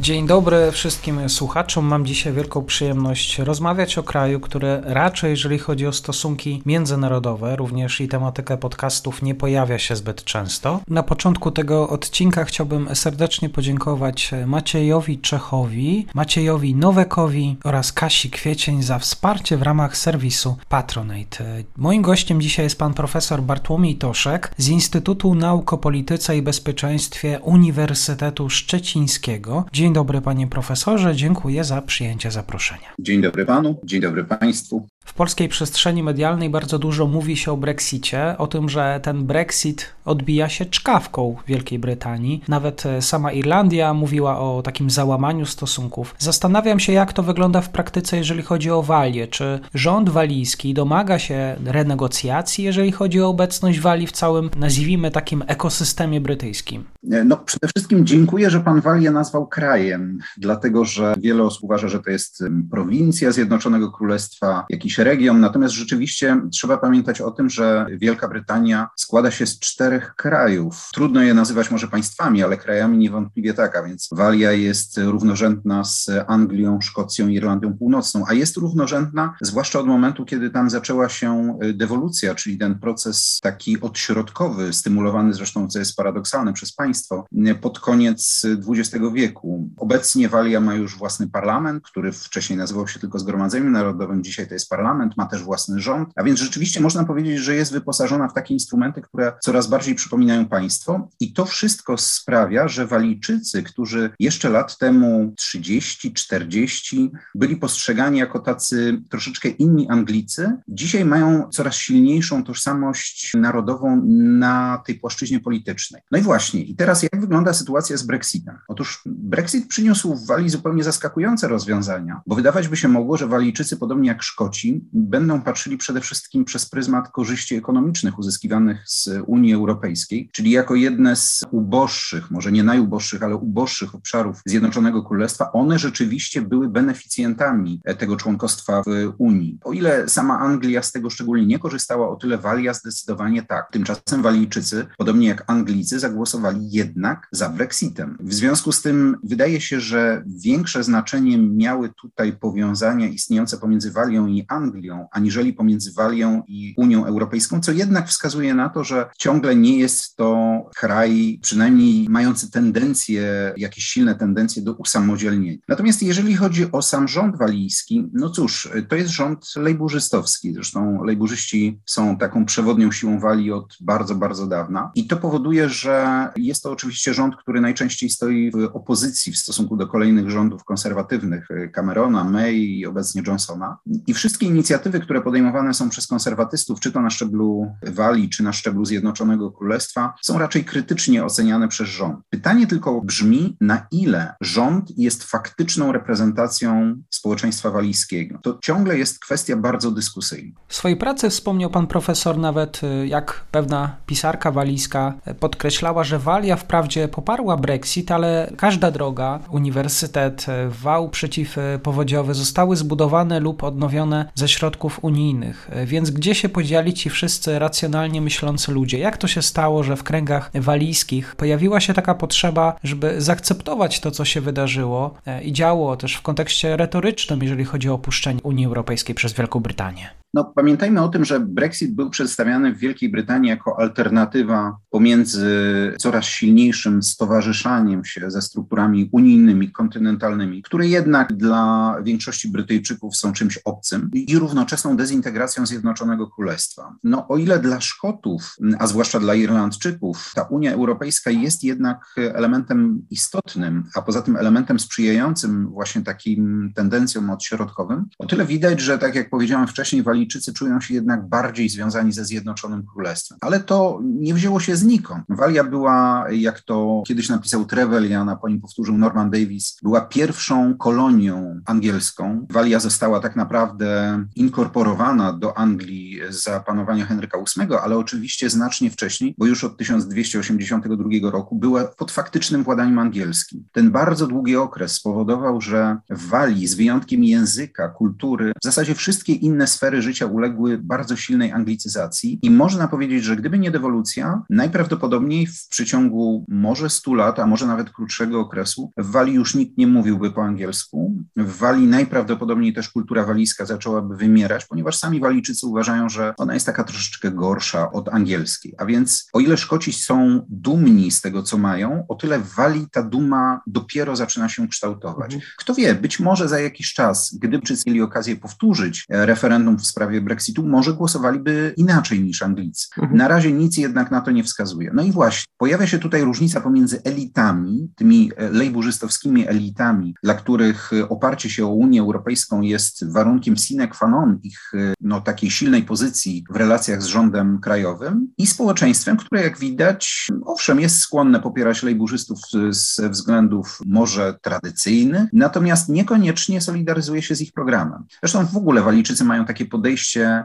Dzień dobry wszystkim słuchaczom. Mam dzisiaj wielką przyjemność rozmawiać o kraju, który raczej, jeżeli chodzi o stosunki międzynarodowe, również i tematykę podcastów nie pojawia się zbyt często. Na początku tego odcinka chciałbym serdecznie podziękować Maciejowi Czechowi, Maciejowi Nowekowi oraz Kasi Kwiecień za wsparcie w ramach serwisu Patronate. Moim gościem dzisiaj jest pan profesor Bartłomiej Toszek z Instytutu Nauk o Polityce i Bezpieczeństwie Uniwersytetu Szczecińskiego. Dzień Dzień dobry panie profesorze, dziękuję za przyjęcie zaproszenia. Dzień dobry panu, dzień dobry państwu. W polskiej przestrzeni medialnej bardzo dużo mówi się o Brexicie, o tym, że ten Brexit odbija się czkawką Wielkiej Brytanii. Nawet e, sama Irlandia mówiła o takim załamaniu stosunków. Zastanawiam się, jak to wygląda w praktyce, jeżeli chodzi o Walię. Czy rząd walijski domaga się renegocjacji, jeżeli chodzi o obecność Walii w całym, nazwijmy takim ekosystemie brytyjskim? E, no, przede wszystkim dziękuję, że pan Walię nazwał krajem, dlatego że wiele osób uważa, że to jest prowincja Zjednoczonego Królestwa, jakiś region. Natomiast rzeczywiście trzeba pamiętać o tym, że Wielka Brytania składa się z czterech krajów. Trudno je nazywać może państwami, ale krajami niewątpliwie tak, a więc Walia jest równorzędna z Anglią, Szkocją, Irlandią Północną, a jest równorzędna zwłaszcza od momentu, kiedy tam zaczęła się dewolucja, czyli ten proces taki odśrodkowy, stymulowany zresztą, co jest paradoksalne, przez państwo pod koniec XX wieku. Obecnie Walia ma już własny parlament, który wcześniej nazywał się tylko Zgromadzeniem Narodowym, dzisiaj to jest parlament parlament, ma też własny rząd, a więc rzeczywiście można powiedzieć, że jest wyposażona w takie instrumenty, które coraz bardziej przypominają państwo i to wszystko sprawia, że Walijczycy, którzy jeszcze lat temu 30, 40 byli postrzegani jako tacy troszeczkę inni Anglicy, dzisiaj mają coraz silniejszą tożsamość narodową na tej płaszczyźnie politycznej. No i właśnie, i teraz jak wygląda sytuacja z Brexitem? Otóż Brexit przyniósł w Walii zupełnie zaskakujące rozwiązania, bo wydawać by się mogło, że Walijczycy, podobnie jak Szkoci, będą patrzyli przede wszystkim przez pryzmat korzyści ekonomicznych uzyskiwanych z Unii Europejskiej, czyli jako jedne z uboższych, może nie najuboższych, ale uboższych obszarów Zjednoczonego Królestwa, one rzeczywiście były beneficjentami tego członkostwa w Unii. O ile sama Anglia z tego szczególnie nie korzystała, o tyle Walia zdecydowanie tak. Tymczasem Walijczycy, podobnie jak Anglicy, zagłosowali jednak za Brexitem. W związku z tym wydaje się, że większe znaczenie miały tutaj powiązania istniejące pomiędzy Walią i Anglią, Anglią, aniżeli pomiędzy Walią i Unią Europejską, co jednak wskazuje na to, że ciągle nie jest to kraj, przynajmniej mający tendencje, jakieś silne tendencje do usamodzielnienia. Natomiast jeżeli chodzi o sam rząd walijski, no cóż, to jest rząd lejburzystowski. Zresztą lejburzyści są taką przewodnią siłą Walii od bardzo, bardzo dawna. I to powoduje, że jest to oczywiście rząd, który najczęściej stoi w opozycji w stosunku do kolejnych rządów konserwatywnych Camerona, May i obecnie Johnsona. I wszystkie inicjatywy, które podejmowane są przez konserwatystów, czy to na szczeblu Walii, czy na szczeblu Zjednoczonego Królestwa, są raczej krytycznie oceniane przez rząd. Pytanie tylko brzmi, na ile rząd jest faktyczną reprezentacją społeczeństwa walijskiego. To ciągle jest kwestia bardzo dyskusyjna. W swojej pracy wspomniał pan profesor nawet, y, jak pewna pisarka walijska podkreślała, że Walia wprawdzie poparła Brexit, ale każda droga, uniwersytet, wał przeciwpowodziowy zostały zbudowane lub odnowione ze środków unijnych. E, więc gdzie się podzieli ci wszyscy racjonalnie myślący ludzie? Jak to się stało, że w kręgach walijskich pojawiła się taka potrzeba, żeby zaakceptować to, co się wydarzyło e, i działo też w kontekście retorycznym, jeżeli chodzi o opuszczenie Unii Europejskiej przez Wielką Brytanię? No, pamiętajmy o tym, że Brexit był przedstawiany w Wielkiej Brytanii jako alternatywa pomiędzy coraz silniejszym stowarzyszaniem się ze strukturami unijnymi, kontynentalnymi, które jednak dla większości Brytyjczyków są czymś obcym, i równoczesną dezintegracją Zjednoczonego Królestwa. No, o ile dla Szkotów, a zwłaszcza dla Irlandczyków, ta Unia Europejska jest jednak elementem istotnym, a poza tym elementem sprzyjającym właśnie takim tendencjom odśrodkowym, o tyle widać, że tak jak powiedziałem wcześniej, wali Walijczycy czują się jednak bardziej związani ze Zjednoczonym Królestwem. Ale to nie wzięło się znikąd. Walia była, jak to kiedyś napisał Trevelyan, a po nim powtórzył Norman Davis, była pierwszą kolonią angielską. Walia została tak naprawdę inkorporowana do Anglii za panowania Henryka VIII, ale oczywiście znacznie wcześniej, bo już od 1282 roku była pod faktycznym władaniem angielskim. Ten bardzo długi okres spowodował, że w Walii, z wyjątkiem języka, kultury, w zasadzie wszystkie inne sfery życia uległy bardzo silnej anglicyzacji i można powiedzieć, że gdyby nie dewolucja, najprawdopodobniej w przeciągu może 100 lat, a może nawet krótszego okresu, w Walii już nikt nie mówiłby po angielsku. W Walii najprawdopodobniej też kultura walijska zaczęłaby wymierać, ponieważ sami Walijczycy uważają, że ona jest taka troszeczkę gorsza od angielskiej. A więc o ile Szkoci są dumni z tego, co mają, o tyle w Walii ta duma dopiero zaczyna się kształtować. Mhm. Kto wie, być może za jakiś czas, gdyby mieli okazję powtórzyć e, referendum w sprawie Brexitu, może głosowaliby inaczej niż Anglicy. Mhm. Na razie nic jednak na to nie wskazuje. No i właśnie, pojawia się tutaj różnica pomiędzy elitami, tymi e, lejburzystowskimi elitami, dla których e, oparcie się o Unię Europejską jest warunkiem sine qua non ich no, takiej silnej pozycji w relacjach z rządem krajowym i społeczeństwem, które jak widać, owszem, jest skłonne popierać lejburzystów ze względów może tradycyjnych, natomiast niekoniecznie solidaryzuje się z ich programem. Zresztą w ogóle Walijczycy mają takie podejście,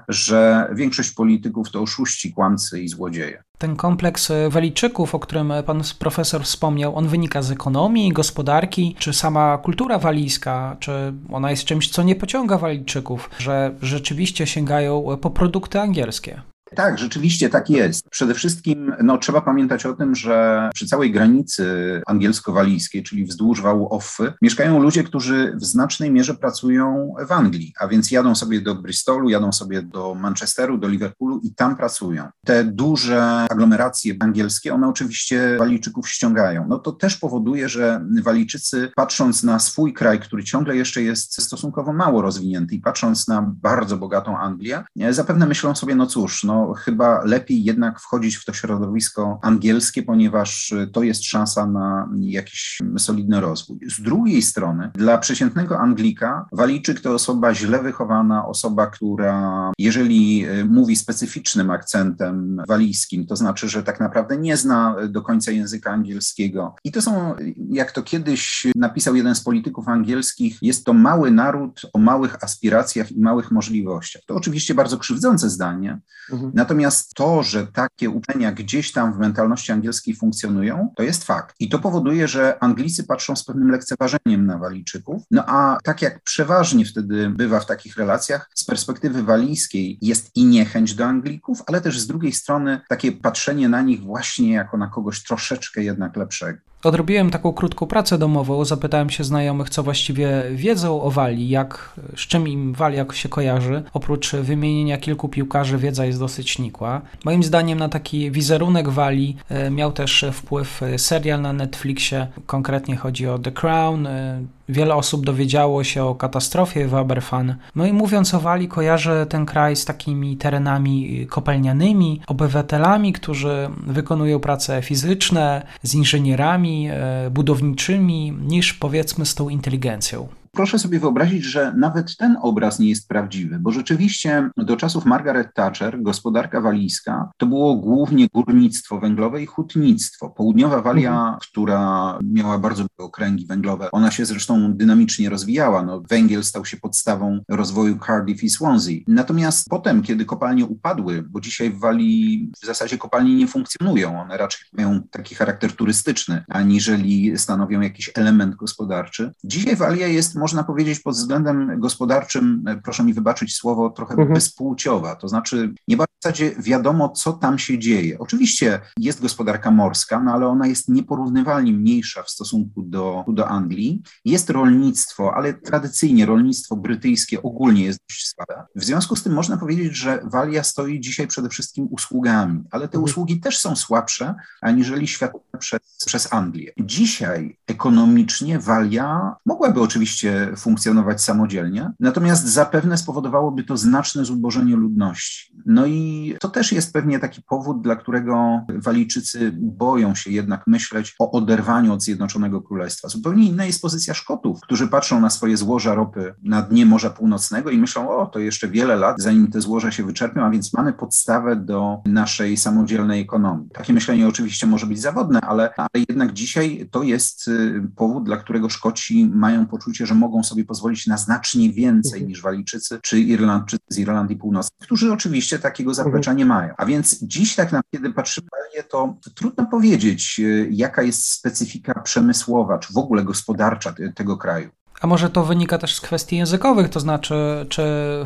że większość polityków to oszuści, kłamcy i złodzieje. Ten kompleks Walijczyków, o którym pan profesor wspomniał, on wynika z ekonomii, gospodarki, czy sama kultura walijska, czy ona jest czymś, co nie pociąga Walijczyków, że rzeczywiście sięgają po produkty angielskie? Tak, rzeczywiście tak jest. Przede wszystkim no, trzeba pamiętać o tym, że przy całej granicy angielsko-walijskiej, czyli wzdłuż wału Offy, mieszkają ludzie, którzy w znacznej mierze pracują w Anglii, a więc jadą sobie do Bristolu, jadą sobie do Manchesteru, do Liverpoolu i tam pracują. Te duże aglomeracje angielskie, one oczywiście Walijczyków ściągają. No to też powoduje, że Walijczycy patrząc na swój kraj, który ciągle jeszcze jest stosunkowo mało rozwinięty i patrząc na bardzo bogatą Anglię, zapewne myślą sobie, no cóż, no chyba lepiej jednak wchodzić w to środowisko angielskie, ponieważ to jest szansa na jakiś solidny rozwój. Z drugiej strony, dla przeciętnego Anglika Walijczyk to osoba źle wychowana, osoba, która jeżeli e, mówi specyficznym akcentem walijskim, to znaczy, że tak naprawdę nie zna do końca języka angielskiego. I to są, jak to kiedyś napisał jeden z polityków angielskich, jest to mały naród o małych aspiracjach i małych możliwościach. To oczywiście bardzo krzywdzące zdanie, mhm. Mhm. Natomiast to, że takie uczenia gdzieś tam w mentalności angielskiej funkcjonują, to jest fakt. I to powoduje, że Anglicy patrzą z pewnym lekceważeniem na Walijczyków. No a tak jak przeważnie wtedy bywa w takich relacjach, z perspektywy walijskiej jest i niechęć do Anglików, ale też z drugiej strony takie patrzenie na nich właśnie jako na kogoś troszeczkę jednak lepszego. Odrobiłem taką krótką pracę domową, zapytałem się znajomych, co właściwie wiedzą o Walii, jak, z czym im Walia się kojarzy. Oprócz wymienienia kilku piłkarzy, wiedza jest dosyć nikła. Moim zdaniem na taki wizerunek Walii e, miał też wpływ serial na Netflixie, konkretnie chodzi o The Crown, e, Wiele osób dowiedziało się o katastrofie w Aberfan. No i mówiąc o Walii, kojarzę ten kraj z takimi terenami kopalnianymi, obywatelami, którzy wykonują prace fizyczne, z inżynierami, e, budowniczymi, niż powiedzmy z tą inteligencją proszę sobie wyobrazić, że nawet ten obraz nie jest prawdziwy, bo rzeczywiście do czasów Margaret Thatcher gospodarka walijska to było głównie górnictwo węglowe i hutnictwo. Południowa Walia, mhm. która miała bardzo okręgi węglowe, ona się zresztą dynamicznie rozwijała. No, węgiel stał się podstawą rozwoju Cardiff i Swansea. Natomiast potem, kiedy kopalnie upadły, bo dzisiaj w Walii w zasadzie kopalnie nie funkcjonują, one raczej mają taki charakter turystyczny, aniżeli stanowią jakiś element gospodarczy. Dzisiaj Walia jest można powiedzieć pod względem gospodarczym, e, proszę mi wybaczyć słowo, trochę mhm. bezpłciowa. To znaczy, nie w zasadzie wiadomo, co tam się dzieje. Oczywiście jest gospodarka morska, no ale ona jest nieporównywalnie mniejsza w stosunku do, do Anglii. Jest rolnictwo, ale tradycyjnie rolnictwo brytyjskie ogólnie jest dość słabe. W związku z tym można powiedzieć, że Walia stoi dzisiaj przede wszystkim usługami, ale te mhm. usługi też są słabsze aniżeli światowe przez, przez Anglię. Dzisiaj ekonomicznie Walia mogłaby oczywiście funkcjonować samodzielnie. Natomiast zapewne spowodowałoby to znaczne zubożenie ludności. No i to też jest pewnie taki powód, dla którego Walijczycy boją się jednak myśleć o oderwaniu od Zjednoczonego Królestwa. Zupełnie inna jest pozycja Szkotów, którzy patrzą na swoje złoża ropy na dnie Morza Północnego i myślą, o, to jeszcze wiele lat, zanim te złoża się wyczerpią, a więc mamy podstawę do naszej samodzielnej ekonomii. Takie myślenie oczywiście może być zawodne, ale, ale jednak dzisiaj to jest y, powód, dla którego Szkoci mają poczucie, że mogą sobie pozwolić na znacznie więcej mhm. niż Walijczycy czy Irlandczycy z Irlandii Północnej, którzy oczywiście takiego zaplecza mhm. nie mają. A więc dziś tak naprawdę, kiedy patrzymy to trudno powiedzieć, y, jaka jest specyfika przemysłowa, czy w ogóle gospodarcza tego kraju. A może to wynika też z kwestii językowych, to znaczy, czy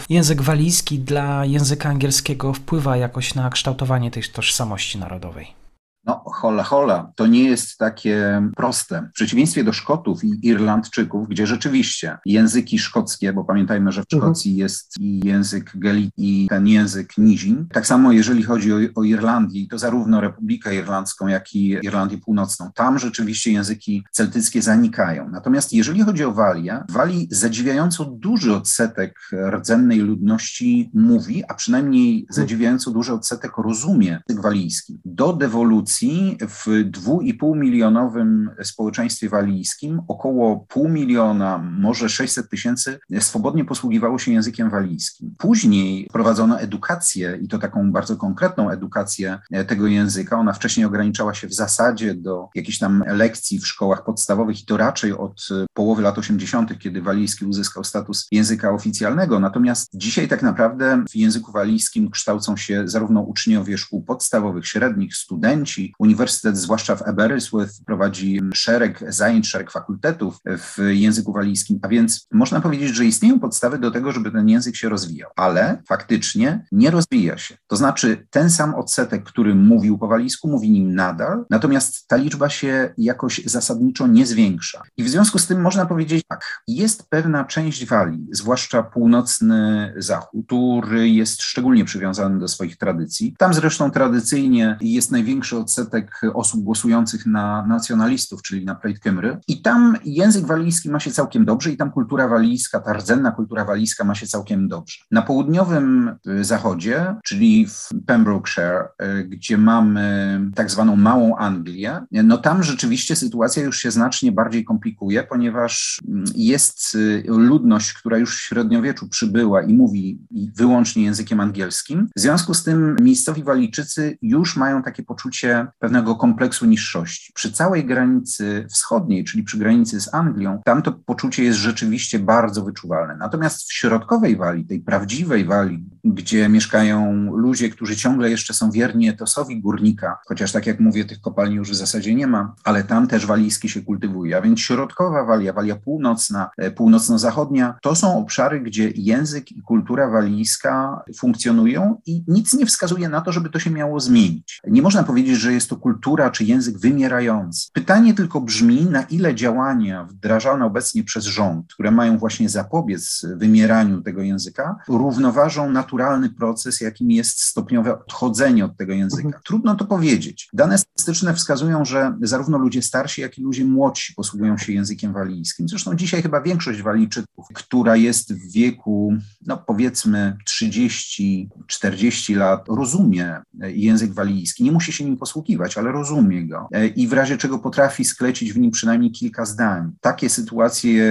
język walijski dla języka angielskiego wpływa jakoś na kształtowanie tej tożsamości narodowej? No, hola, hola, to nie jest takie proste. W przeciwieństwie do Szkotów i Irlandczyków, gdzie rzeczywiście języki szkockie, bo pamiętajmy, że w mhm. Szkocji mhm. jest i język Gaelic i ten język Nizin. Tak samo jeżeli chodzi o, o Irlandię, to zarówno Republikę Irlandzką, jak i Irlandię Północną, tam rzeczywiście języki celtyckie zanikają. Natomiast jeżeli chodzi o Walię, w Walii zadziwiająco duży odsetek rdzennej ludności mówi, a przynajmniej mhm. zadziwiająco duży odsetek rozumie język walijski. Do dewolucji w 2,5 milionowym społeczeństwie walijskim około pół miliona, może 600 tysięcy swobodnie posługiwało się językiem walijskim. Później prowadzono edukację i to taką bardzo konkretną edukację tego języka. Ona wcześniej ograniczała się w zasadzie do jakichś tam lekcji w szkołach podstawowych i to raczej od połowy lat 80., kiedy walijski uzyskał status języka oficjalnego. Natomiast dzisiaj tak naprawdę w języku walijskim kształcą się zarówno uczniowie szkół podstawowych, średnich, studenci, Uniwersytet, zwłaszcza w Aberystwyth, prowadzi szereg zajęć, szereg fakultetów w języku walijskim, a więc można powiedzieć, że istnieją podstawy do tego, żeby ten język się rozwijał, ale faktycznie nie rozwija się. To znaczy ten sam odsetek, który mówił po walijsku, mówi nim nadal, natomiast ta liczba się jakoś zasadniczo nie zwiększa. I w związku z tym można powiedzieć tak, jest pewna część Walii, zwłaszcza północny zachód, który jest szczególnie przywiązany do swoich tradycji. Tam zresztą tradycyjnie jest największy odsetek osób głosujących na nacjonalistów, czyli na Plaid Cymru. I tam język walijski ma się całkiem dobrze i tam kultura walijska, ta rdzenna kultura walijska ma się całkiem dobrze. Na południowym y, zachodzie, czyli w Pembrokeshire, y, gdzie mamy tak zwaną Małą Anglię, no tam rzeczywiście sytuacja już się znacznie bardziej komplikuje, ponieważ mm, jest y, ludność, która już w średniowieczu przybyła i mówi wyłącznie językiem angielskim. W związku z tym miejscowi Walijczycy już mają takie poczucie pewnego kompleksu niższości. Przy całej granicy wschodniej, czyli przy granicy z Anglią, tam to poczucie jest rzeczywiście bardzo wyczuwalne. Natomiast w środkowej Walii, tej prawdziwej Walii, gdzie mieszkają ludzie, którzy ciągle jeszcze są wierni etosowi górnika, chociaż tak jak mówię, tych kopalni już w zasadzie nie ma, ale tam też walijski się kultywuje. A więc środkowa Walia, Walia północna, e, północno-zachodnia, to są obszary, gdzie język i kultura walijska funkcjonują i nic nie wskazuje na to, żeby to się miało zmienić. Nie można powiedzieć, że jest to kultura czy język wymierający. Pytanie tylko brzmi, na ile działania wdrażane obecnie przez rząd, które mają właśnie zapobiec wymieraniu tego języka, równoważą naturalny proces, jakim jest stopniowe odchodzenie od tego języka. Mhm. Trudno to powiedzieć. Dane statystyczne wskazują, że zarówno ludzie starsi, jak i ludzie młodsi posługują się językiem walijskim. Zresztą dzisiaj chyba większość Walijczyków, która jest w wieku, no powiedzmy 30-40 lat, rozumie język walijski. Nie musi się nim posługiwać, ale rozumie go e, i w razie czego potrafi sklecić w nim przynajmniej kilka zdań. Takie sytuacje,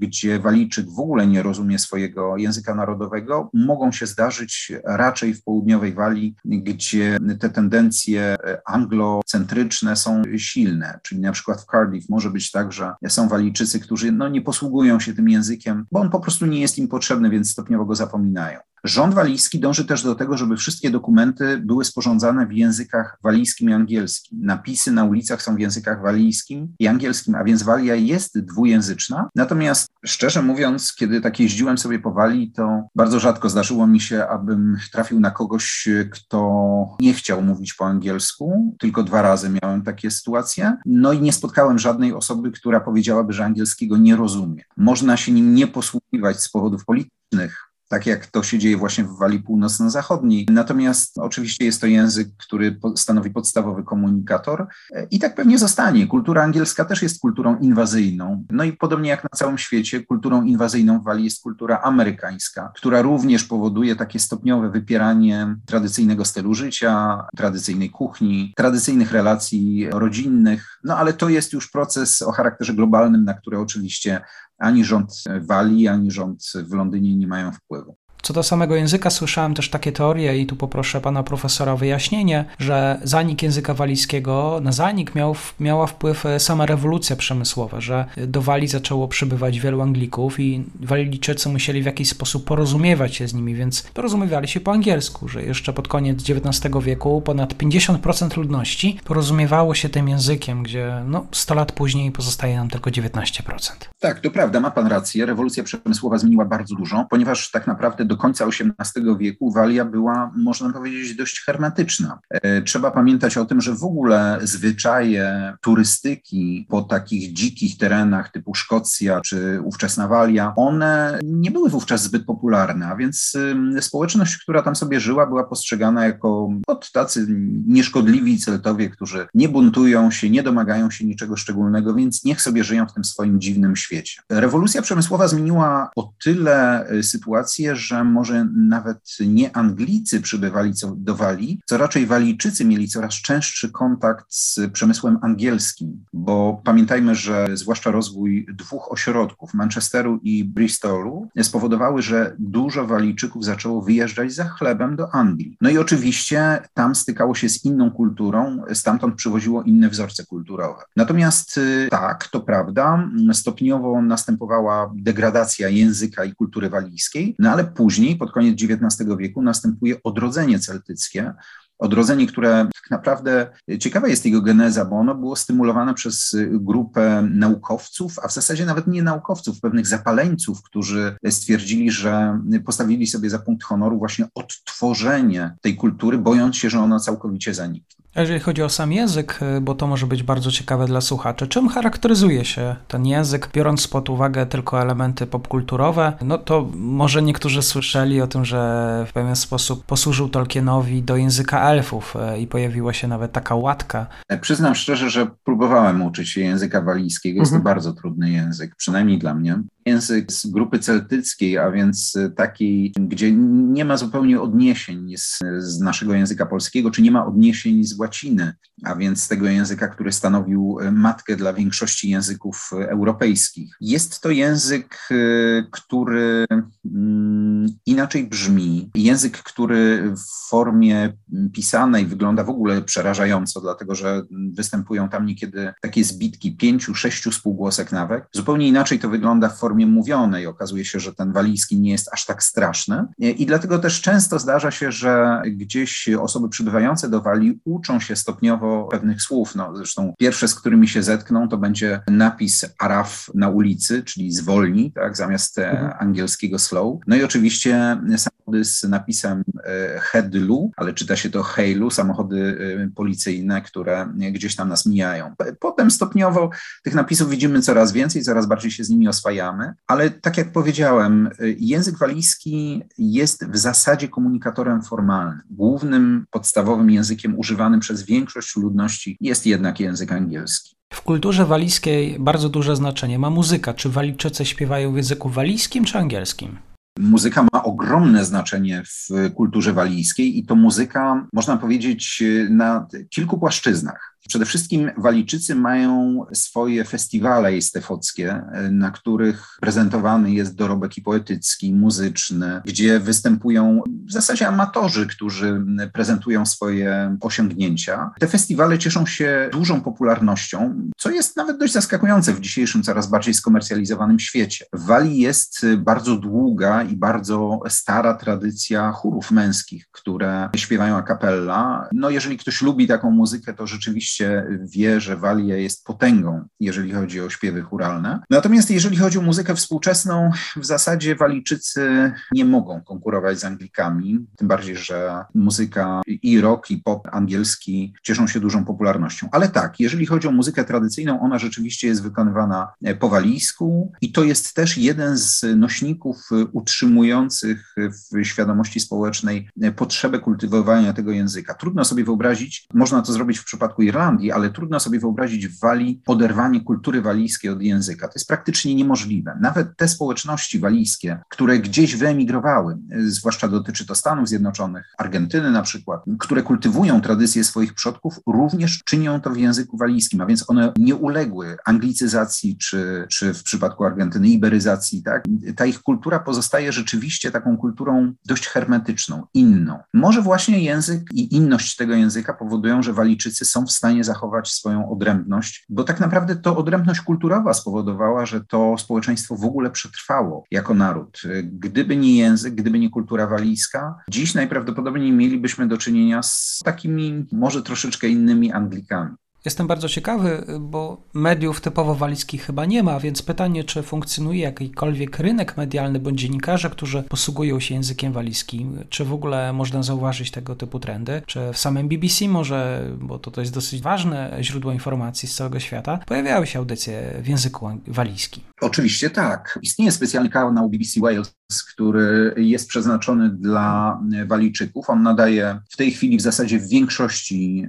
gdzie Walijczyk w ogóle nie rozumie swojego języka narodowego, mogą się zdarzyć raczej w południowej Walii, gdzie te tendencje e, anglocentryczne są silne, czyli na przykład w Cardiff może być tak, że są Walijczycy, którzy no, nie posługują się tym językiem, bo on po prostu nie jest im potrzebny, więc stopniowo go zapominają. Rząd walijski dąży też do tego, żeby wszystkie dokumenty były sporządzane w językach walijskim i angielskim. Napisy na ulicach są w językach walijskim i angielskim, a więc Walia jest dwujęzyczna. Natomiast szczerze mówiąc, kiedy tak jeździłem sobie po Walii, to bardzo rzadko zdarzyło mi się, abym trafił na kogoś, kto nie chciał mówić po angielsku. Tylko dwa razy miałem takie sytuacje. No i nie spotkałem żadnej osoby, która powiedziałaby, że angielskiego nie rozumie. Można się nim nie posługiwać z powodów politycznych, tak jak to się dzieje właśnie w Walii Północno-Zachodniej. Natomiast oczywiście jest to język, który stanowi podstawowy komunikator i tak pewnie zostanie. Kultura angielska też jest kulturą inwazyjną. No i podobnie jak na całym świecie, kulturą inwazyjną w Walii jest kultura amerykańska, która również powoduje takie stopniowe wypieranie tradycyjnego stylu życia, tradycyjnej kuchni, tradycyjnych relacji rodzinnych. No ale to jest już proces o charakterze globalnym, na który oczywiście ani rząd Walii, ani rząd w Londynie nie mają wpływu. Co do samego języka, słyszałem też takie teorie, i tu poproszę pana profesora o wyjaśnienie, że zanik języka walijskiego, na zanik miał, miała wpływ e, sama rewolucja przemysłowa, że do Walii zaczęło przybywać wielu Anglików i Walijczycy musieli w jakiś sposób porozumiewać się z nimi, więc porozumiewali się po angielsku, że jeszcze pod koniec XIX wieku ponad 50% ludności porozumiewało się tym językiem, gdzie no, 100 lat później pozostaje nam tylko 19%. Tak, to prawda, ma pan rację. Rewolucja przemysłowa zmieniła bardzo dużo, ponieważ tak naprawdę do końca XVIII wieku Walia była, można powiedzieć, dość hermetyczna. E, trzeba pamiętać o tym, że w ogóle zwyczaje turystyki po takich dzikich terenach typu Szkocja czy ówczesna Walia, one nie były wówczas zbyt popularne, a więc społeczność, która tam sobie żyła, była postrzegana jako od tacy nieszkodliwi celtowie, którzy nie buntują się, nie domagają się niczego szczególnego, więc niech sobie żyją w tym swoim dziwnym świecie. Rewolucja przemysłowa zmieniła o tyle e, sytuację, że może nawet nie Anglicy przybywali do Walii, co raczej Walijczycy mieli coraz częstszy kontakt z przemysłem angielskim, bo pamiętajmy, że zwłaszcza rozwój dwóch ośrodków, Manchesteru i Bristolu, spowodowały, że dużo Walijczyków zaczęło wyjeżdżać za chlebem do Anglii. No i oczywiście tam stykało się z inną kulturą, stamtąd przywoziło inne wzorce kulturowe. Natomiast y, tak, to prawda, stopniowo następowała degradacja języka i kultury walijskiej, no ale później Później, pod koniec XIX wieku, następuje odrodzenie celtyckie, odrodzenie, które tak naprawdę ciekawa jest jego geneza, bo ono było stymulowane przez grupę naukowców, a w zasadzie nawet nie naukowców, pewnych zapaleńców, którzy stwierdzili, że postawili sobie za punkt honoru właśnie odtworzenie tej kultury, bojąc się, że ona całkowicie zaniknie. A jeżeli chodzi o sam język, y, bo to może być bardzo ciekawe dla słuchaczy, czym charakteryzuje się ten język, biorąc pod uwagę tylko elementy popkulturowe, no to może niektórzy słyszeli o tym, że w pewien sposób posłużył Tolkienowi do języka elfów y, i pojawiła się nawet taka łatka. E, przyznam szczerze, że próbowałem uczyć się języka walijskiego. Jest mhm. to bardzo trudny język, przynajmniej dla mnie język z grupy celtyckiej, a więc takiej, gdzie nie ma zupełnie odniesień z, z, naszego języka polskiego, czy nie ma odniesień z łaciny, a więc tego języka, który stanowił matkę dla większości języków europejskich. Jest to język, y, który inaczej brzmi, język, który w formie pisanej wygląda w ogóle przerażająco, dlatego że występują tam niekiedy takie zbitki pięciu, sześciu spółgłosek nawet. Zupełnie inaczej to wygląda w formie mówionej. Okazuje się, że ten walijski nie jest aż tak straszny. I dlatego też często zdarza się, że gdzieś osoby przybywające do Walii uczą się stopniowo pewnych słów. No, zresztą pierwsze, z którymi się zetkną, to będzie napis Araf na ulicy, czyli zwolni, tak, zamiast mhm. angielskiego slow. No i oczywiście samochody z napisem e, Hedlu, ale czyta się to Heilu, samochody e, policyjne, które gdzieś tam nas mijają. Potem stopniowo tych napisów widzimy coraz więcej, coraz bardziej się z nimi oswajamy ale tak jak powiedziałem, język walijski jest w zasadzie komunikatorem formalnym. Głównym, podstawowym językiem używanym przez większość ludności jest jednak język angielski. W kulturze walijskiej bardzo duże znaczenie ma muzyka. Czy Walijczycy śpiewają w języku walijskim czy angielskim? Muzyka ma ogromne znaczenie w kulturze walijskiej i to muzyka, można powiedzieć, na kilku płaszczyznach. Przede wszystkim Walijczycy mają swoje festiwale jestefockie, na których prezentowany jest dorobek i poetycki, i muzyczny, gdzie występują w zasadzie amatorzy, którzy prezentują swoje osiągnięcia. Te festiwale cieszą się dużą popularnością, co jest nawet dość zaskakujące w dzisiejszym, coraz bardziej skomercjalizowanym świecie. W Walii jest bardzo długa i bardzo stara tradycja chórów męskich, które śpiewają a cappella. No jeżeli ktoś lubi taką muzykę, to rzeczywiście rzeczywiście wie, że Walia jest potęgą, jeżeli chodzi o śpiewy churalne. Natomiast jeżeli chodzi o muzykę współczesną, w zasadzie Walijczycy nie mogą konkurować z Anglikami, tym bardziej, że muzyka i rock, i pop angielski cieszą się dużą popularnością. Ale tak, jeżeli chodzi o muzykę tradycyjną, ona rzeczywiście jest wykonywana po walijsku i to jest też jeden z nośników utrzymujących w świadomości społecznej potrzebę kultywowania tego języka. Trudno sobie wyobrazić, można to zrobić w przypadku Irlandii, ale trudno sobie wyobrazić w Walii oderwanie kultury walijskiej od języka. To jest praktycznie niemożliwe. Nawet te społeczności walijskie, które gdzieś wyemigrowały, zwłaszcza dotyczy to Stanów Zjednoczonych, Argentyny na przykład, które kultywują tradycje swoich przodków, również czynią to w języku walijskim, a więc one nie uległy anglicyzacji, czy, czy w przypadku Argentyny iberyzacji. Tak? Ta ich kultura pozostaje rzeczywiście taką kulturą dość hermetyczną, inną. Może właśnie język i inność tego języka powodują, że Walijczycy są w stanie zachować swoją odrębność, bo tak naprawdę to odrębność kulturowa spowodowała, że to społeczeństwo w ogóle przetrwało jako naród. Gdyby nie język, gdyby nie kultura walijska, dziś najprawdopodobniej mielibyśmy do czynienia z takimi może troszeczkę innymi Anglikami. Jestem bardzo ciekawy, bo mediów typowo walickich chyba nie ma, więc pytanie, czy funkcjonuje jakikolwiek rynek medialny bądź dziennikarze, którzy posługują się językiem walijskim, czy w ogóle można zauważyć tego typu trendy, czy w samym BBC może, bo to, to jest dosyć ważne źródło informacji z całego świata, pojawiały się audycje w języku walijskim. Oczywiście tak. Istnieje specjalny kanał BBC Wales, który jest przeznaczony dla Walijczyków. On nadaje w tej chwili w zasadzie w większości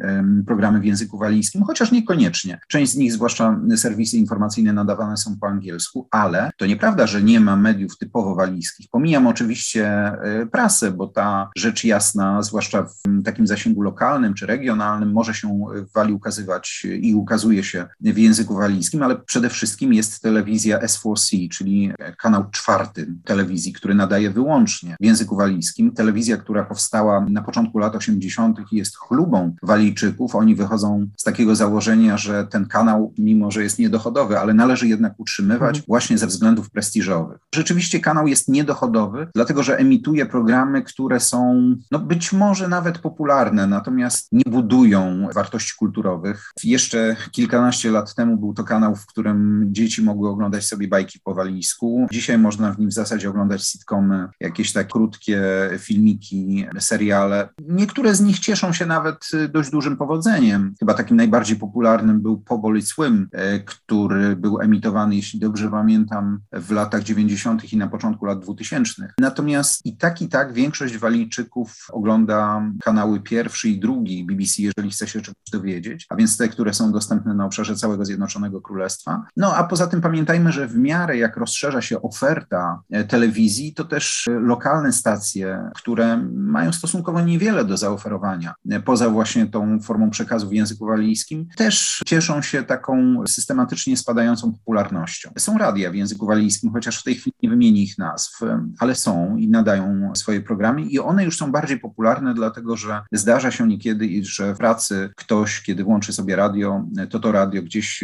programy w języku walijskim, chociaż niekoniecznie. Część z nich, zwłaszcza serwisy informacyjne, nadawane są po angielsku, ale to nieprawda, że nie ma mediów typowo walijskich. Pomijam oczywiście e, prasę, bo ta rzecz jasna, zwłaszcza w takim zasięgu lokalnym czy regionalnym, może się w Walii ukazywać i ukazuje się w języku walijskim, ale przede wszystkim jest telewizja S4C, czyli kanał czwarty telewizji, który nadaje wyłącznie w języku walijskim. Telewizja, która powstała na początku lat 80. i jest chlubą Walijczyków. Oni wychodzą z takiego założenia, że ten kanał, mimo że jest niedochodowy, ale należy jednak utrzymywać mhm. właśnie ze względów prestiżowych. Rzeczywiście kanał jest niedochodowy, dlatego że emituje programy, które są no być może nawet popularne, natomiast nie budują wartości kulturowych. Jeszcze kilkanaście lat temu był to kanał, w którym dzieci mogły oglądać sobie bajki po walijsku. Dzisiaj można w nim w zasadzie oglądać sitcomy, jakieś tak krótkie filmiki, seriale. Niektóre z nich cieszą się nawet dość dużym powodzeniem. Chyba takim najbardziej popularnym był Pobol Swim, e, który był emitowany, jeśli dobrze pamiętam, w latach 90. i na początku lat 2000. Natomiast i tak, i tak większość Walijczyków ogląda kanały pierwszy i drugi BBC, jeżeli chce się czegoś dowiedzieć, a więc te, które są dostępne na obszarze całego Zjednoczonego Królestwa. No a poza tym pamiętajmy, że w miarę jak rozszerza się oferta e, telewizji, to też lokalne stacje, które mają stosunkowo niewiele do zaoferowania, e, poza właśnie tą formą przekazu w języku walijskim, też cieszą się taką systematycznie spadającą popularnością. Są radia w języku walijskim, chociaż w tej chwili nie wymienię ich nazw, ale są i nadają swoje programy i one już są bardziej popularne, dlatego że zdarza się niekiedy, że w pracy ktoś, kiedy włączy sobie radio, to to radio gdzieś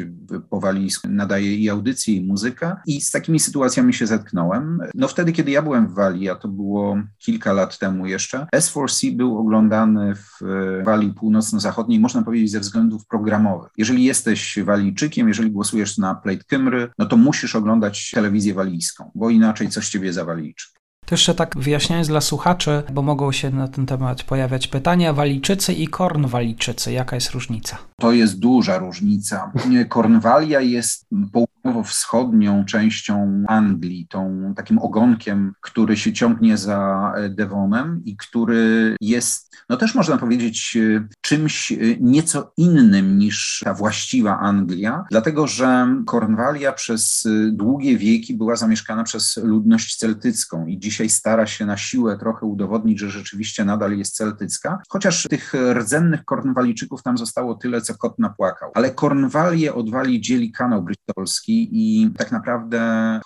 po walijsku nadaje i audycję, i muzykę i z takimi sytuacjami się zetknąłem. No wtedy, kiedy ja byłem w Walii, a to było kilka lat temu jeszcze, S4C był oglądany w Walii północno-zachodniej, można powiedzieć ze względów programowych. Jeżeli jesteś Walijczykiem, jeżeli głosujesz na Plate Kymry, no to musisz oglądać telewizję walijską, bo inaczej coś ciebie zawalijczy. To jeszcze tak wyjaśniając dla słuchaczy, bo mogą się na ten temat pojawiać pytania, Walijczycy i Kornwalijczycy, jaka jest różnica? To jest duża różnica. Kornwalia jest południowo-wschodnią częścią Anglii, tą takim ogonkiem, który się ciągnie za Devonem i który jest, no też można powiedzieć, czymś nieco innym niż ta właściwa Anglia, dlatego że Kornwalia przez długie wieki była zamieszkana przez ludność celtycką i dzisiaj stara się na siłę trochę udowodnić, że rzeczywiście nadal jest celtycka, chociaż tych rdzennych Kornwalijczyków tam zostało tyle, co kot napłakał. Ale Kornwalię od Walii dzieli kanał bristolski i tak naprawdę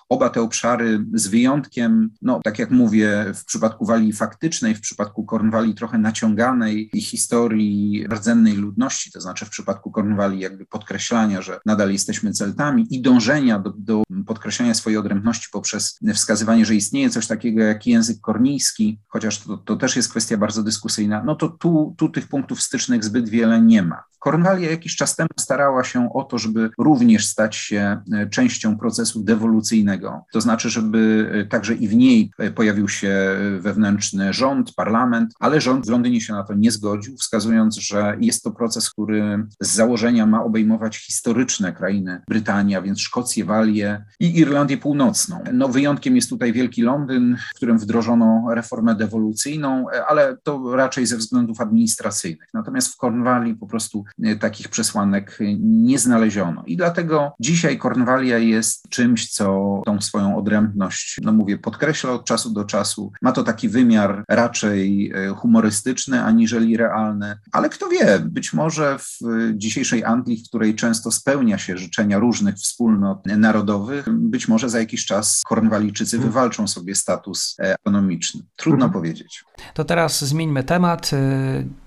oba te obszary z wyjątkiem, no tak jak mówię, w przypadku Walii faktycznej, w przypadku Kornwali trochę naciąganej i historii rdzennej ludności, to znaczy w przypadku Kornwali jakby podkreślania, że nadal jesteśmy Celtami i dążenia do, do podkreślania swojej odrębności poprzez wskazywanie, że istnieje coś takiego jak język kornijski, chociaż to, to też jest kwestia bardzo dyskusyjna, no to tu, tu tych punktów stycznych zbyt wiele nie ma. Kornwalia jakiś czas temu starała się o to, żeby również stać się częścią procesu dewolucyjnego. To znaczy, żeby e, także i w niej e, pojawił się wewnętrzny rząd, parlament, ale rząd w Londynie się na to nie zgodził, wskazując, że jest to proces, który z założenia ma obejmować historyczne krainy Brytanii, a więc Szkocję, Walię i Irlandię Północną. No, wyjątkiem jest tutaj Wielki Londyn, w którym wdrożono reformę dewolucyjną, ale to raczej ze względów administracyjnych. Natomiast w Kornwalii po prostu E, takich przesłanek nie znaleziono. I dlatego dzisiaj Kornwalia jest czymś, co tą swoją odrębność, no mówię, podkreśla od czasu do czasu. Ma to taki wymiar raczej e, humorystyczny, aniżeli realny, ale kto wie, być może w dzisiejszej Anglii, w której często spełnia się życzenia różnych wspólnot narodowych, być może za jakiś czas Kornwalijczycy mhm. wywalczą sobie status e, ekonomiczny. Trudno mhm. powiedzieć. To teraz zmieńmy temat.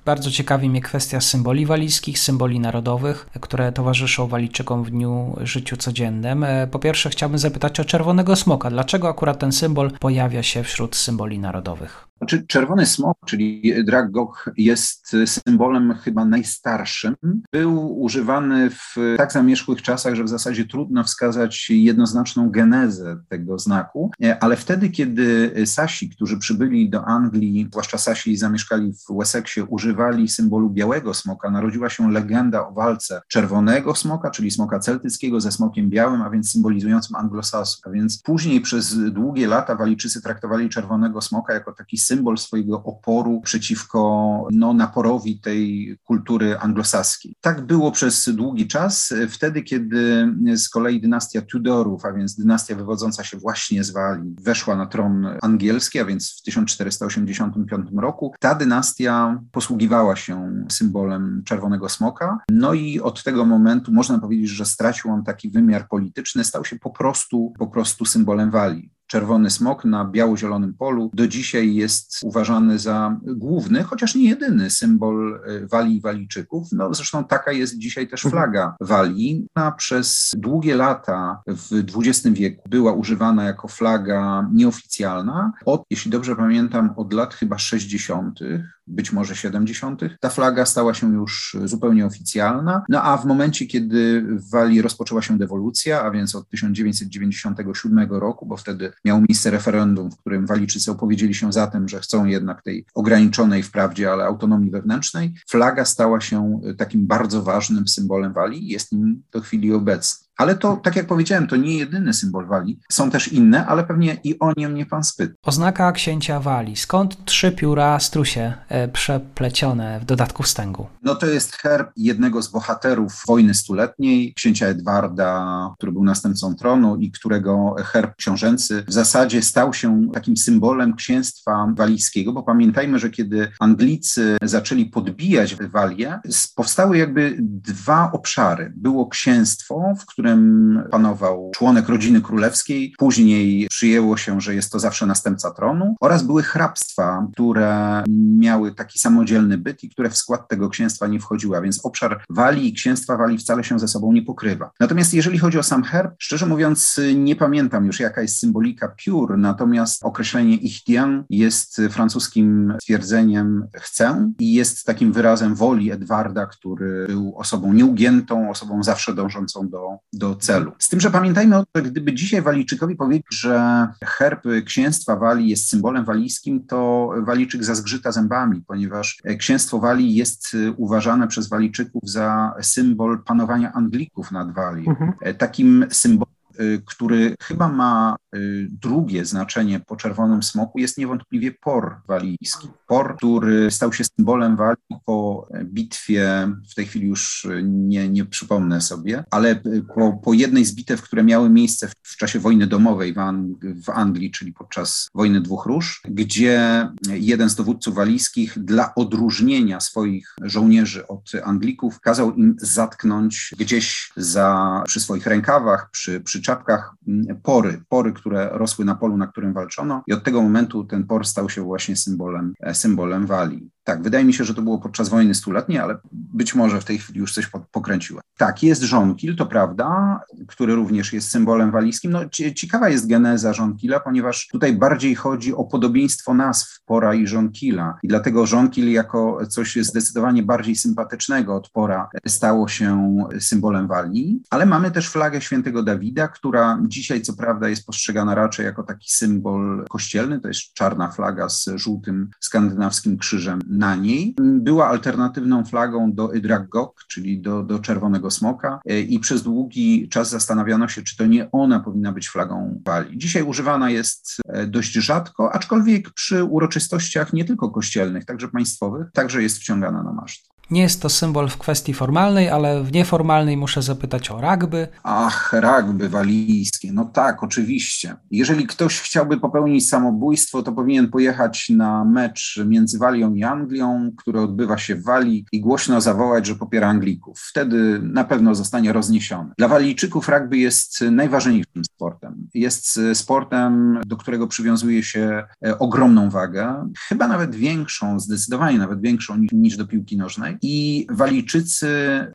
Bardzo ciekawi mnie kwestia symboli walijskich, symboli narodowych, które towarzyszą Walijczykom w dniu życiu codziennym. E, po pierwsze chciałbym zapytać o czerwonego smoka. Dlaczego akurat ten symbol pojawia się wśród symboli narodowych? Znaczy, czerwony smok, czyli Dragog, jest symbolem chyba najstarszym. Był używany w tak zamierzchłych czasach, że w zasadzie trudno wskazać jednoznaczną genezę tego znaku, e, ale wtedy, kiedy Sasi, którzy przybyli do Anglii, zwłaszcza Sasi zamieszkali w Wessexie, używali symbolu białego smoka, narodziła się legenda o walce czerwonego smoka, czyli smoka celtyckiego ze smokiem białym, a więc symbolizującym anglosasów. A więc później przez długie lata Walijczycy traktowali czerwonego smoka jako taki symbol swojego oporu przeciwko no, naporowi tej kultury anglosaskiej. Tak było przez długi czas, wtedy kiedy z kolei dynastia Tudorów, a więc dynastia wywodząca się właśnie z Walii, weszła na tron angielski, a więc w 1485 roku, ta dynastia posługiwała się symbolem czerwonego smoka. No i od tego momentu można powiedzieć, że stracił on taki wymiar polityczny, stał się po prostu, po prostu symbolem Walii czerwony smok na biało-zielonym polu do dzisiaj jest uważany za główny, chociaż nie jedyny symbol e, Walii i Walijczyków. No, zresztą taka jest dzisiaj też mhm. flaga Walii. Ona przez długie lata w XX wieku była używana jako flaga nieoficjalna. Od, jeśli dobrze pamiętam, od lat chyba 60 być może 70. Ta flaga stała się już zupełnie oficjalna. No a w momencie, kiedy w Walii rozpoczęła się dewolucja, a więc od 1997 roku, bo wtedy miało miejsce referendum, w którym Walijczycy opowiedzieli się za tym, że chcą jednak tej ograniczonej wprawdzie, ale autonomii wewnętrznej, flaga stała się takim bardzo ważnym symbolem Walii i jest nim do chwili obecnej. Ale to, tak jak powiedziałem, to nie jedyny symbol Walii. Są też inne, ale pewnie i o nie mnie pan spyta. Oznaka księcia Walii. Skąd trzy pióra strusie e, przeplecione w dodatku wstęgu? No to jest herb jednego z bohaterów wojny stuletniej, księcia Edwarda, który był następcą tronu i którego herb książęcy w zasadzie stał się takim symbolem księstwa walijskiego, bo pamiętajmy, że kiedy Anglicy zaczęli podbijać Walię, powstały jakby dwa obszary. Było księstwo, w którym którym panował członek rodziny królewskiej. Później przyjęło się, że jest to zawsze następca tronu oraz były hrabstwa, które miały taki samodzielny byt i które w skład tego księstwa nie wchodziły, a więc obszar Walii i księstwa Walii wcale się ze sobą nie pokrywa. Natomiast jeżeli chodzi o sam herb, szczerze mówiąc nie pamiętam już jaka jest symbolika piór, natomiast określenie ichtien jest francuskim stwierdzeniem chcę i jest takim wyrazem woli Edwarda, który był osobą nieugiętą, osobą zawsze dążącą do, do celu. Z tym, że pamiętajmy o tym, że gdyby dzisiaj Walijczykowi powiedzieć, że herb księstwa Walii jest symbolem walijskim, to Walijczyk zazgrzyta zębami, ponieważ księstwo Walii jest uważane przez Walijczyków za symbol panowania Anglików nad Walii. Mhm. Takim symbolem który chyba ma y, drugie znaczenie po czerwonym smoku, jest niewątpliwie por walijski. Por, który stał się symbolem Walii po bitwie, w tej chwili już nie, nie przypomnę sobie, ale po, po jednej z bitew, które miały miejsce w, w czasie wojny domowej w, Ang w Anglii, czyli podczas wojny dwóch róż, gdzie jeden z dowódców walijskich dla odróżnienia swoich żołnierzy od Anglików kazał im zatknąć gdzieś za, przy swoich rękawach, przy, przy czapkach mm, pory, pory, które rosły na polu, na którym walczono i od tego momentu ten por stał się właśnie symbolem, e, symbolem walii. Tak, wydaje mi się, że to było podczas wojny stuletniej, ale być może w tej chwili już coś pokręciła. Tak, jest żonkil, to prawda, który również jest symbolem walijskim. No, ciekawa jest geneza żonkila, ponieważ tutaj bardziej chodzi o podobieństwo nazw pora i żonkila. I dlatego żonkil jako coś zdecydowanie bardziej sympatycznego od pora stało się symbolem walii. Ale mamy też flagę świętego Dawida, która dzisiaj co prawda jest postrzegana raczej jako taki symbol kościelny. To jest czarna flaga z żółtym skandynawskim krzyżem na niej. Była alternatywną flagą do Idragok, czyli do, do czerwonego smoka e, i przez długi czas zastanawiano się, czy to nie ona powinna być flagą Walii. Dzisiaj używana jest e, dość rzadko, aczkolwiek przy uroczystościach nie tylko kościelnych, także państwowych, także jest wciągana na maszt. Nie jest to symbol w kwestii formalnej, ale w nieformalnej muszę zapytać o rugby. Ach, rugby walijskie. No tak, oczywiście. Jeżeli ktoś chciałby popełnić samobójstwo, to powinien pojechać na mecz między Walią i Anglią, który odbywa się w Walii i głośno zawołać, że popiera Anglików. Wtedy na pewno zostanie rozniesiony. Dla Walijczyków rugby jest najważniejszym sportem. Jest sportem, do którego przywiązuje się e, ogromną wagę, chyba nawet większą, zdecydowanie nawet większą niż do piłki nożnej. I Walijczycy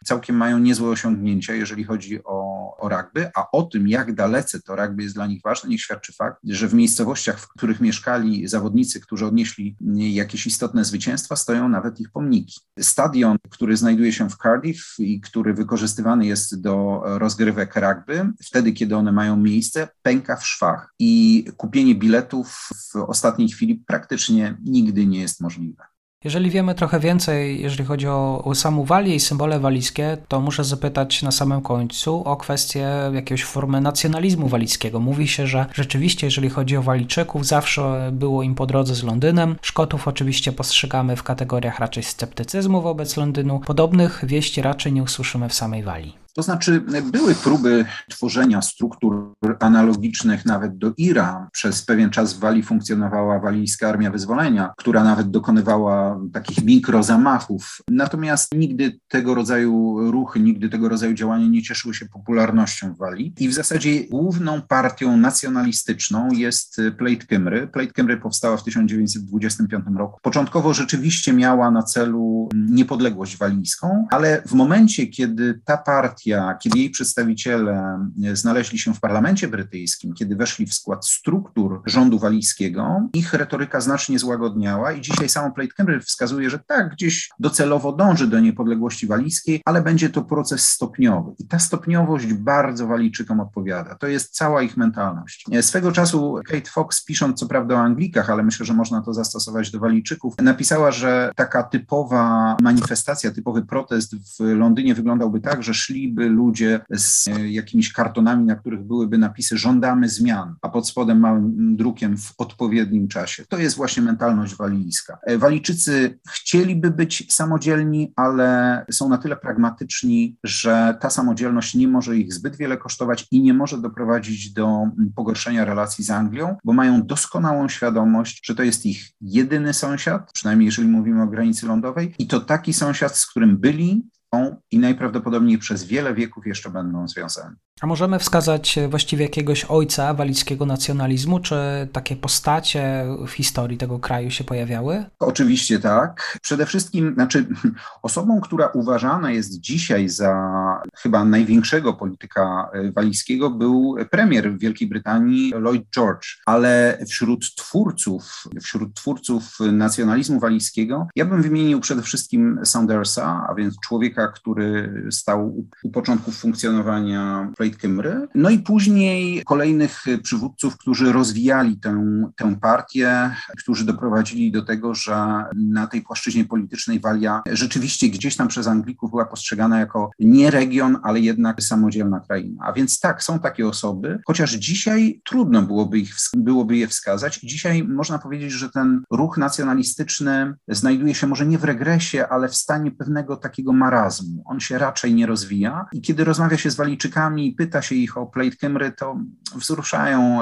całkiem mają niezłe osiągnięcia, jeżeli chodzi o, o rugby, a o tym, jak dalece to rugby jest dla nich ważne, niech świadczy fakt, że w miejscowościach, w których mieszkali zawodnicy, którzy odnieśli jakieś istotne zwycięstwa, stoją nawet ich pomniki. Stadion, który znajduje się w Cardiff i który wykorzystywany jest do rozgrywek rugby, wtedy, kiedy one mają miejsce, pęka w szwach i kupienie biletów w ostatniej chwili praktycznie nigdy nie jest możliwe. Jeżeli wiemy trochę więcej, jeżeli chodzi o, samą walię i symbole walijskie, to muszę zapytać na samym końcu o kwestię jakiejś formy nacjonalizmu walijskiego. Mówi się, że rzeczywiście, jeżeli chodzi o Walijczyków, zawsze było im po drodze z Londynem. Szkotów oczywiście postrzegamy w kategoriach raczej sceptycyzmu wobec Londynu. Podobnych wieści raczej nie usłyszymy w samej Walii. To znaczy, były próby tworzenia struktur analogicznych nawet do IRA. Przez pewien czas w Walii funkcjonowała Walijska Armia Wyzwolenia, która nawet dokonywała takich mikrozamachów. Natomiast nigdy tego rodzaju ruchy, nigdy tego rodzaju działania nie cieszyły się popularnością w Walii. I w zasadzie główną partią nacjonalistyczną jest Plate Cymru. Plate Cymru powstała w 1925 roku. Początkowo rzeczywiście miała na celu niepodległość walijską, ale w momencie, kiedy ta partia partia, kiedy jej przedstawiciele znaleźli się w parlamencie brytyjskim, kiedy weszli w skład struktur rządu walijskiego, ich retoryka znacznie złagodniała i dzisiaj samo Plate Cambridge wskazuje, że tak, gdzieś docelowo dąży do niepodległości walijskiej, ale będzie to proces stopniowy. I ta stopniowość bardzo Walijczykom odpowiada. To jest cała ich mentalność. Swego czasu Kate Fox, pisząc co prawda o Anglikach, ale myślę, że można to zastosować do Walijczyków, napisała, że taka typowa manifestacja, typowy protest w Londynie wyglądałby tak, że szli by ludzie z e, jakimiś kartonami, na których byłyby napisy żądamy zmian, a pod spodem małym drukiem w odpowiednim czasie. To jest właśnie mentalność walijska. E, Walijczycy chcieliby być samodzielni, ale są na tyle pragmatyczni, że ta samodzielność nie może ich zbyt wiele kosztować i nie może doprowadzić do pogorszenia relacji z Anglią, bo mają doskonałą świadomość, że to jest ich jedyny sąsiad, przynajmniej jeżeli mówimy o granicy lądowej, i to taki sąsiad, z którym byli, i najprawdopodobniej przez wiele wieków jeszcze będą związani. A możemy wskazać właściwie jakiegoś ojca walijskiego nacjonalizmu? Czy takie postacie w historii tego kraju się pojawiały? Oczywiście tak. Przede wszystkim, znaczy, osobą, która uważana jest dzisiaj za chyba największego polityka walijskiego, był premier Wielkiej Brytanii Lloyd George. Ale wśród twórców, wśród twórców nacjonalizmu walijskiego, ja bym wymienił przede wszystkim Saundersa, a więc człowieka, który stał u początków funkcjonowania Cymru. No i później kolejnych przywódców, którzy rozwijali tę, tę partię, którzy doprowadzili do tego, że na tej płaszczyźnie politycznej Walia rzeczywiście gdzieś tam przez Anglików była postrzegana jako nie region, ale jednak samodzielna kraina. A więc tak, są takie osoby, chociaż dzisiaj trudno byłoby, ich, byłoby je wskazać. Dzisiaj można powiedzieć, że ten ruch nacjonalistyczny znajduje się może nie w regresie, ale w stanie pewnego takiego marazmu. on się raczej nie rozwija. I kiedy rozmawia się z Walijczykami pyta się ich o Plate Kymry, to wzruszają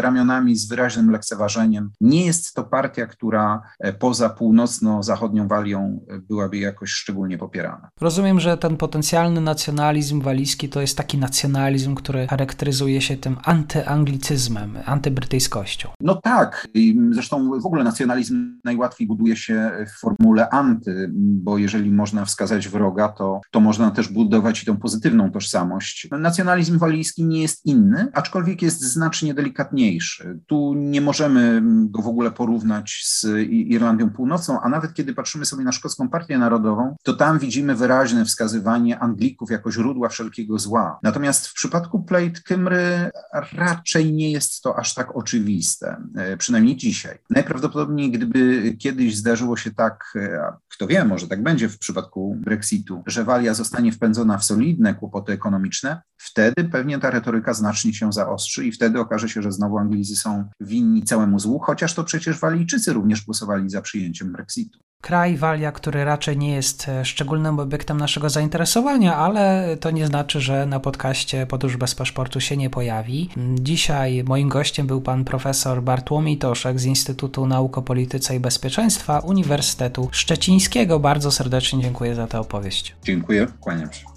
ramionami z wyraźnym lekceważeniem. Nie jest to partia, która e, poza północno-zachodnią Walią e, byłaby jakoś szczególnie popierana. Rozumiem, że ten potencjalny nacjonalizm walijski to jest taki nacjonalizm, który charakteryzuje się tym antyanglicyzmem, antybrytyjskością. No tak. Zresztą w ogóle nacjonalizm najłatwiej buduje się w formule anty, bo jeżeli można wskazać wroga, to, to można też budować i tą pozytywną tożsamość. Nacjonalizm walijski nie jest inny, aczkolwiek jest znacznie delikatniejszy. Tu nie możemy go w ogóle porównać z Irlandią Północną, a nawet kiedy patrzymy sobie na Szkocką Partię Narodową, to tam widzimy wyraźne wskazywanie Anglików jako źródła wszelkiego zła. Natomiast w przypadku Plate Kymry raczej nie jest to aż tak oczywiste, e, przynajmniej dzisiaj. Najprawdopodobniej, gdyby kiedyś zdarzyło się tak, e, kto wie, może tak będzie w przypadku Brexitu, że Walia zostanie wpędzona w solidne kłopoty ekonomiczne, wtedy pewnie ta retoryka znacznie się zaostrzy i wtedy okaże się, że znowu Anglicy są winni całemu złu, chociaż to przecież Walijczycy również głosowali za przyjęciem Brexitu. Kraj Walia, który raczej nie jest e, szczególnym obiektem naszego zainteresowania, ale to nie znaczy, że na podcaście Podróż bez paszportu się nie pojawi. Dzisiaj moim gościem był pan profesor Bartłomiej Toszek z Instytutu Nauk o Polityce i Bezpieczeństwa Uniwersytetu Szczecińskiego. Bardzo serdecznie dziękuję za tę opowieść. Dziękuję, kłaniam się.